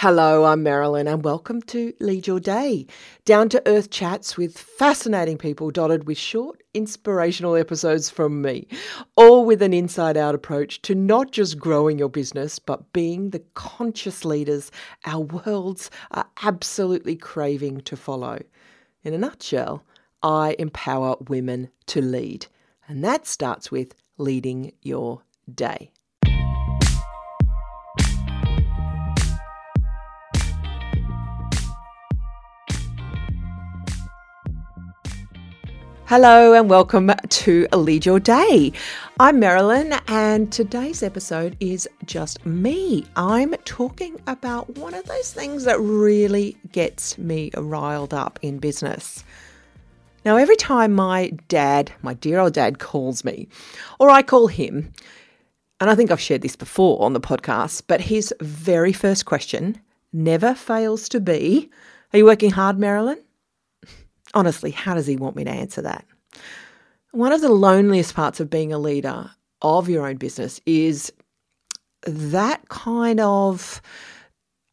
Hello, I'm Marilyn, and welcome to Lead Your Day. Down to earth chats with fascinating people, dotted with short, inspirational episodes from me, all with an inside out approach to not just growing your business, but being the conscious leaders our worlds are absolutely craving to follow. In a nutshell, I empower women to lead, and that starts with leading your day. Hello and welcome to Lead Your Day. I'm Marilyn, and today's episode is just me. I'm talking about one of those things that really gets me riled up in business. Now, every time my dad, my dear old dad, calls me, or I call him, and I think I've shared this before on the podcast, but his very first question never fails to be Are you working hard, Marilyn? Honestly, how does he want me to answer that? One of the loneliest parts of being a leader of your own business is that kind of,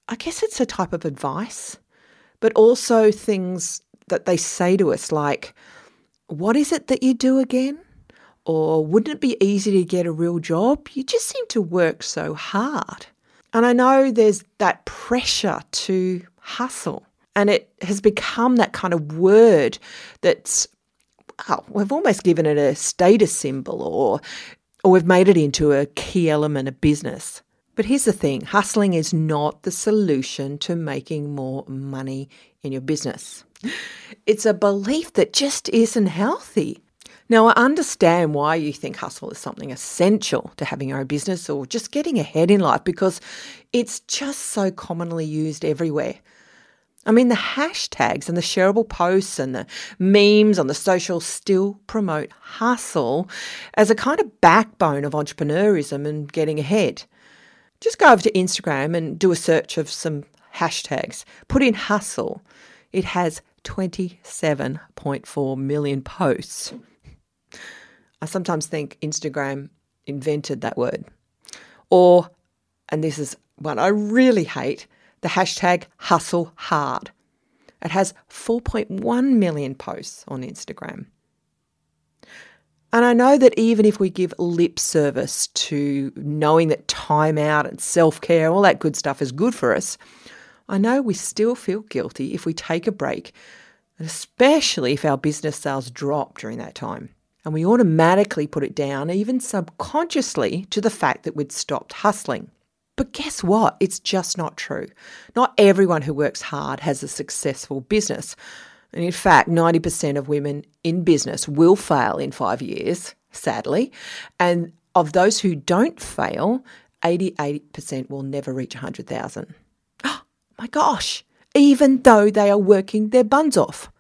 I guess it's a type of advice, but also things that they say to us like, What is it that you do again? Or wouldn't it be easy to get a real job? You just seem to work so hard. And I know there's that pressure to hustle. And it has become that kind of word that's, well, we've almost given it a status symbol or, or we've made it into a key element of business. But here's the thing hustling is not the solution to making more money in your business. It's a belief that just isn't healthy. Now, I understand why you think hustle is something essential to having your own business or just getting ahead in life because it's just so commonly used everywhere. I mean, the hashtags and the shareable posts and the memes on the social still promote hustle as a kind of backbone of entrepreneurism and getting ahead. Just go over to Instagram and do a search of some hashtags. Put in hustle. It has 27.4 million posts. I sometimes think Instagram invented that word. Or, and this is one I really hate, the hashtag hustle hard. It has 4.1 million posts on Instagram. And I know that even if we give lip service to knowing that time out and self care, all that good stuff is good for us, I know we still feel guilty if we take a break, especially if our business sales drop during that time. And we automatically put it down, even subconsciously, to the fact that we'd stopped hustling. But guess what? It's just not true. Not everyone who works hard has a successful business. And in fact, 90% of women in business will fail in five years, sadly. And of those who don't fail, 88% will never reach 100,000. Oh my gosh, even though they are working their buns off.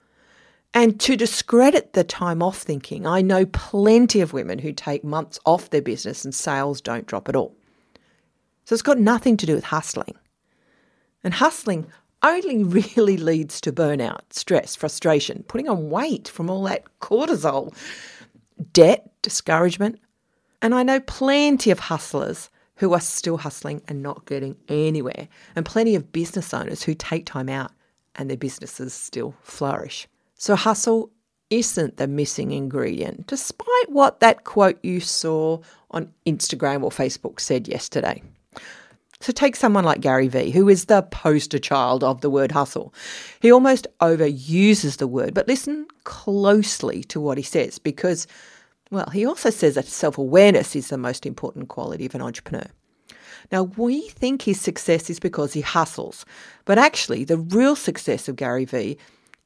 And to discredit the time off thinking, I know plenty of women who take months off their business and sales don't drop at all. So it's got nothing to do with hustling. And hustling only really leads to burnout, stress, frustration, putting on weight from all that cortisol, debt, discouragement. And I know plenty of hustlers who are still hustling and not getting anywhere, and plenty of business owners who take time out and their businesses still flourish. So, hustle isn't the missing ingredient, despite what that quote you saw on Instagram or Facebook said yesterday. So take someone like Gary Vee, who is the poster child of the word hustle. He almost overuses the word, but listen closely to what he says because, well, he also says that self awareness is the most important quality of an entrepreneur. Now, we think his success is because he hustles, but actually, the real success of Gary Vee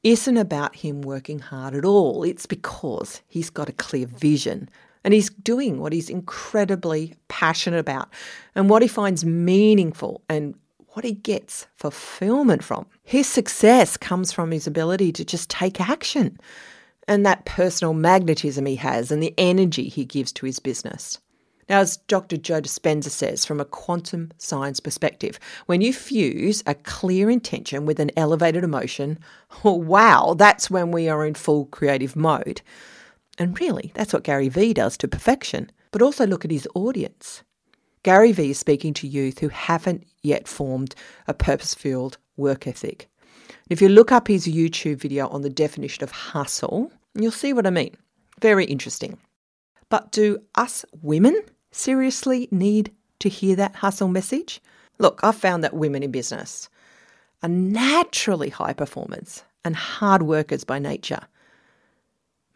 isn't about him working hard at all. It's because he's got a clear vision and he's doing what he's incredibly passionate about and what he finds meaningful and what he gets fulfillment from. His success comes from his ability to just take action and that personal magnetism he has and the energy he gives to his business. Now, as Dr. Joe Dispenza says, from a quantum science perspective, when you fuse a clear intention with an elevated emotion, oh, wow, that's when we are in full creative mode. And really, that's what Gary Vee does to perfection. But also look at his audience. Gary Vee is speaking to youth who haven't yet formed a purpose filled work ethic. If you look up his YouTube video on the definition of hustle, you'll see what I mean. Very interesting. But do us women seriously need to hear that hustle message? Look, I've found that women in business are naturally high performers and hard workers by nature.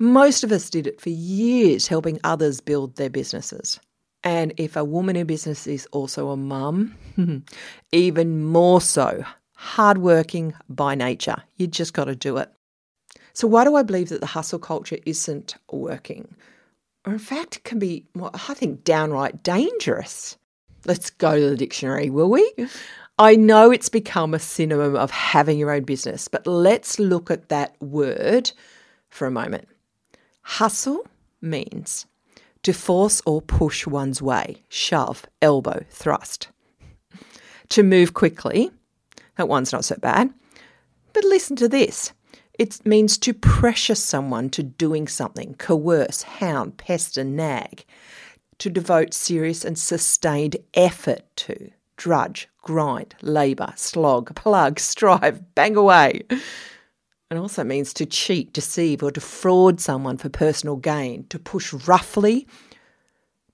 Most of us did it for years, helping others build their businesses. And if a woman in business is also a mum, even more so, hardworking by nature. You just got to do it. So, why do I believe that the hustle culture isn't working? Or, in fact, it can be, well, I think, downright dangerous. Let's go to the dictionary, will we? I know it's become a synonym of having your own business, but let's look at that word for a moment. Hustle means to force or push one's way, shove, elbow, thrust. To move quickly, that one's not so bad. But listen to this it means to pressure someone to doing something, coerce, hound, pester, nag, to devote serious and sustained effort to, drudge, grind, labour, slog, plug, strive, bang away. It also means to cheat, deceive, or defraud someone for personal gain, to push roughly,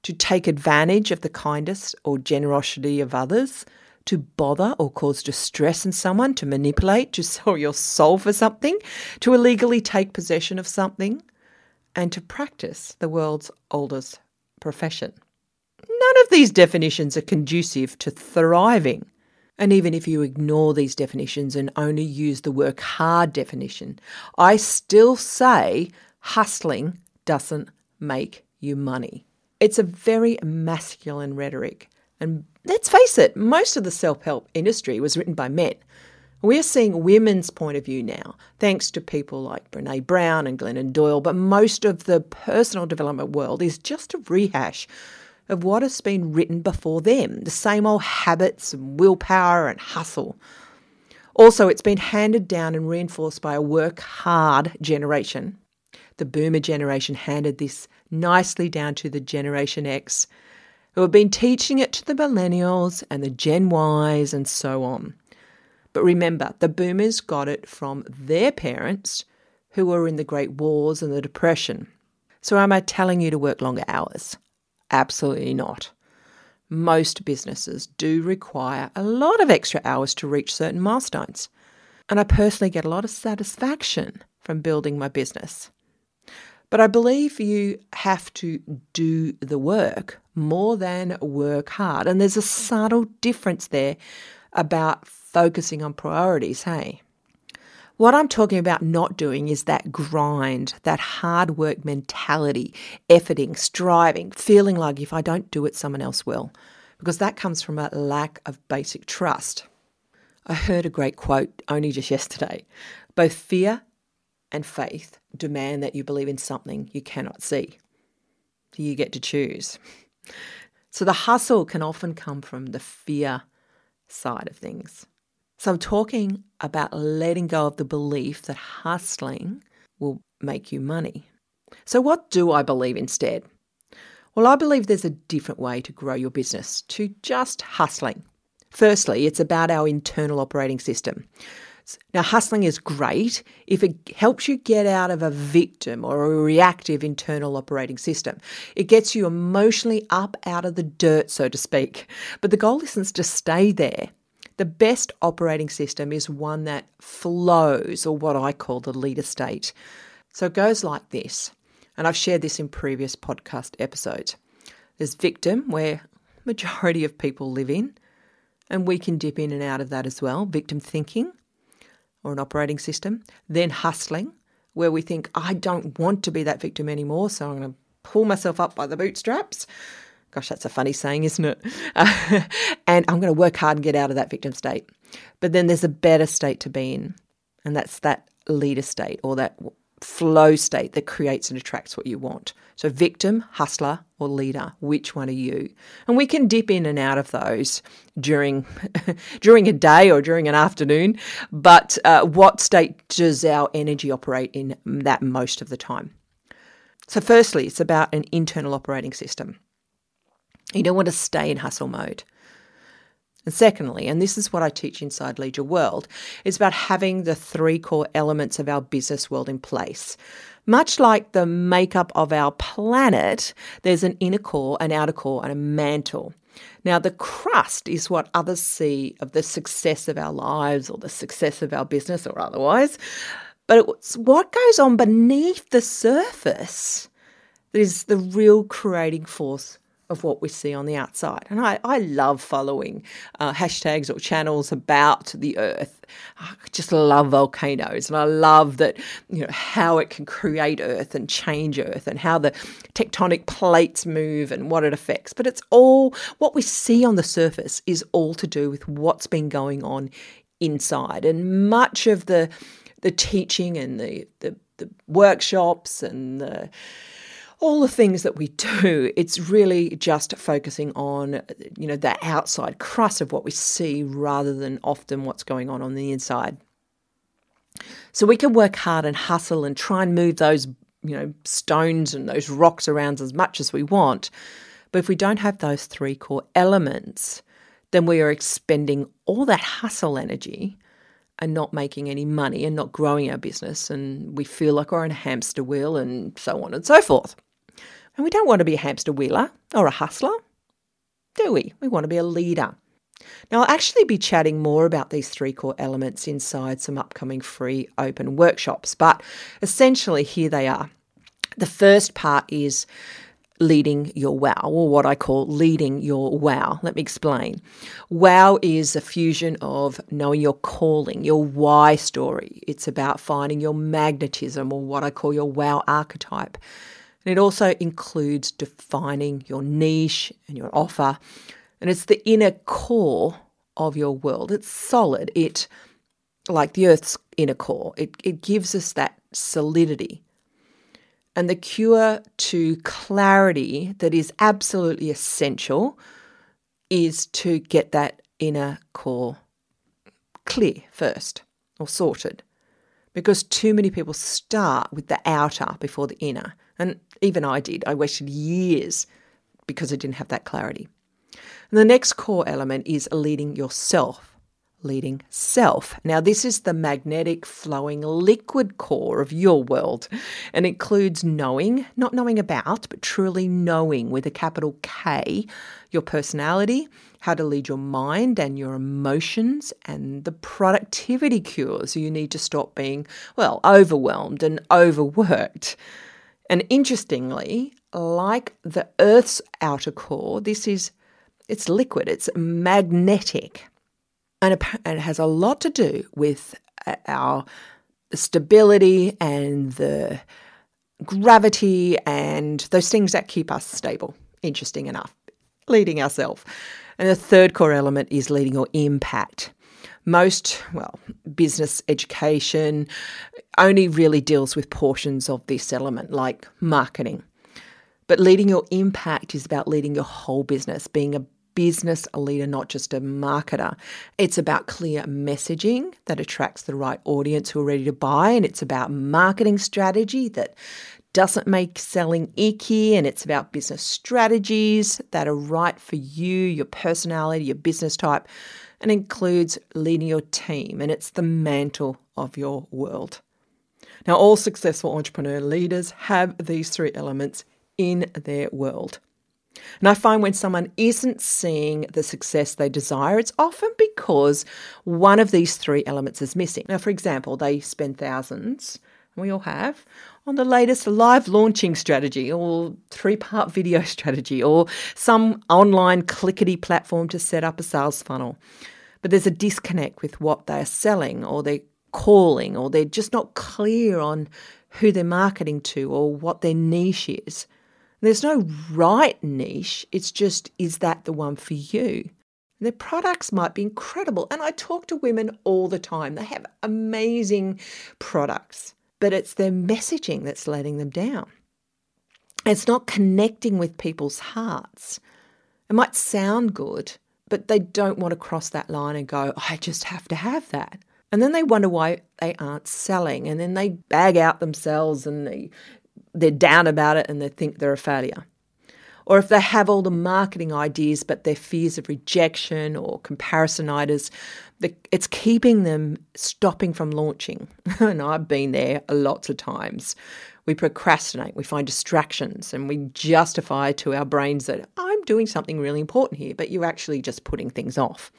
to take advantage of the kindness or generosity of others, to bother or cause distress in someone, to manipulate, to sell your soul for something, to illegally take possession of something, and to practice the world's oldest profession. None of these definitions are conducive to thriving. And even if you ignore these definitions and only use the work hard definition, I still say hustling doesn't make you money. It's a very masculine rhetoric. And let's face it, most of the self help industry was written by men. We're seeing women's point of view now, thanks to people like Brene Brown and Glennon Doyle, but most of the personal development world is just a rehash of what has been written before them the same old habits and willpower and hustle. Also, it's been handed down and reinforced by a work hard generation. The boomer generation handed this nicely down to the Generation X, who have been teaching it to the millennials and the Gen Ys and so on. But remember, the boomers got it from their parents who were in the Great Wars and the Depression. So, am I telling you to work longer hours? Absolutely not. Most businesses do require a lot of extra hours to reach certain milestones. And I personally get a lot of satisfaction from building my business. But I believe you have to do the work more than work hard. And there's a subtle difference there about focusing on priorities, hey? What I'm talking about not doing is that grind, that hard work mentality, efforting, striving, feeling like if I don't do it, someone else will, because that comes from a lack of basic trust. I heard a great quote only just yesterday. Both fear and faith demand that you believe in something you cannot see. You get to choose. So the hustle can often come from the fear side of things. So I'm talking about letting go of the belief that hustling will make you money. So, what do I believe instead? Well, I believe there's a different way to grow your business to just hustling. Firstly, it's about our internal operating system. Now, hustling is great if it helps you get out of a victim or a reactive internal operating system. It gets you emotionally up out of the dirt, so to speak. But the goal isn't to stay there. The best operating system is one that flows, or what I call the leader state. So it goes like this, and I've shared this in previous podcast episodes. There's victim, where majority of people live in, and we can dip in and out of that as well. Victim thinking, or an operating system. Then hustling, where we think, I don't want to be that victim anymore, so I'm going to pull myself up by the bootstraps. Gosh, that's a funny saying, isn't it? Uh, and I'm going to work hard and get out of that victim state. But then there's a better state to be in, and that's that leader state or that flow state that creates and attracts what you want. So, victim, hustler, or leader, which one are you? And we can dip in and out of those during during a day or during an afternoon. But uh, what state does our energy operate in that most of the time? So, firstly, it's about an internal operating system. You don't want to stay in hustle mode. And secondly, and this is what I teach inside Lead Your World, is about having the three core elements of our business world in place. Much like the makeup of our planet, there's an inner core, an outer core, and a mantle. Now, the crust is what others see of the success of our lives or the success of our business or otherwise. But it's what goes on beneath the surface that is the real creating force of what we see on the outside. And I, I love following uh, hashtags or channels about the earth. I just love volcanoes and I love that, you know, how it can create earth and change earth and how the tectonic plates move and what it affects. But it's all what we see on the surface is all to do with what's been going on inside. And much of the the teaching and the, the, the workshops and the all the things that we do, it's really just focusing on, you know, the outside crust of what we see rather than often what's going on on the inside. So we can work hard and hustle and try and move those, you know, stones and those rocks around as much as we want. But if we don't have those three core elements, then we are expending all that hustle energy and not making any money and not growing our business. And we feel like we're in a hamster wheel and so on and so forth. And we don't want to be a hamster wheeler or a hustler, do we? We want to be a leader. Now, I'll actually be chatting more about these three core elements inside some upcoming free open workshops, but essentially, here they are. The first part is leading your wow, or what I call leading your wow. Let me explain. Wow is a fusion of knowing your calling, your why story. It's about finding your magnetism, or what I call your wow archetype. And it also includes defining your niche and your offer. And it's the inner core of your world. It's solid. It, like the Earth's inner core, it, it gives us that solidity. And the cure to clarity that is absolutely essential is to get that inner core clear first or sorted. Because too many people start with the outer before the inner. And even I did. I wasted years because I didn't have that clarity. And the next core element is leading yourself, leading self. Now, this is the magnetic, flowing, liquid core of your world and includes knowing, not knowing about, but truly knowing with a capital K, your personality, how to lead your mind and your emotions, and the productivity cures you need to stop being, well, overwhelmed and overworked. And interestingly, like the Earth's outer core, this is it's liquid, it's magnetic. And it has a lot to do with uh, our stability and the gravity and those things that keep us stable. Interesting enough, leading ourselves. And the third core element is leading or impact most, well, business education only really deals with portions of this element, like marketing. But leading your impact is about leading your whole business, being a business leader, not just a marketer. It's about clear messaging that attracts the right audience who are ready to buy, and it's about marketing strategy that doesn't make selling icky, and it's about business strategies that are right for you, your personality, your business type and includes leading your team, and it's the mantle of your world. Now, all successful entrepreneur leaders have these three elements in their world. And I find when someone isn't seeing the success they desire, it's often because one of these three elements is missing. Now, for example, they spend thousands, we all have, on the latest live launching strategy or three part video strategy or some online clickety platform to set up a sales funnel. But there's a disconnect with what they're selling or they're calling or they're just not clear on who they're marketing to or what their niche is. There's no right niche, it's just, is that the one for you? Their products might be incredible. And I talk to women all the time. They have amazing products but it's their messaging that's letting them down. It's not connecting with people's hearts. It might sound good, but they don't want to cross that line and go, I just have to have that. And then they wonder why they aren't selling. And then they bag out themselves and they, they're down about it and they think they're a failure. Or if they have all the marketing ideas, but their fears of rejection or comparisonitis, it's keeping them stopping from launching. and I've been there lots of times. We procrastinate, we find distractions, and we justify to our brains that I'm doing something really important here, but you're actually just putting things off.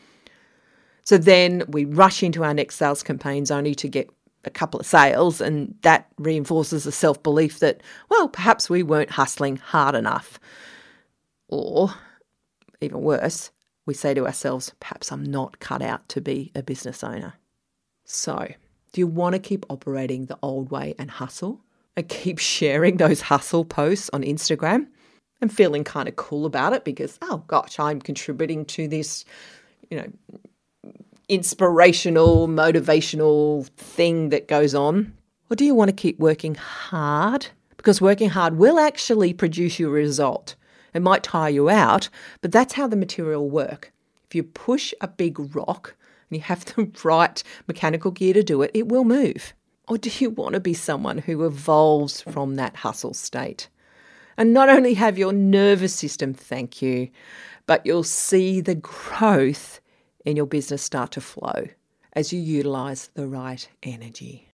So then we rush into our next sales campaigns only to get a couple of sales, and that reinforces the self belief that, well, perhaps we weren't hustling hard enough. Or, even worse, we say to ourselves, perhaps I'm not cut out to be a business owner. So, do you want to keep operating the old way and hustle? And keep sharing those hustle posts on Instagram and feeling kind of cool about it because, oh gosh, I'm contributing to this, you know, inspirational, motivational thing that goes on? Or do you want to keep working hard? Because working hard will actually produce you a result. It might tire you out, but that's how the material work. If you push a big rock and you have the right mechanical gear to do it, it will move. Or do you want to be someone who evolves from that hustle state? And not only have your nervous system thank you, but you'll see the growth in your business start to flow as you utilize the right energy.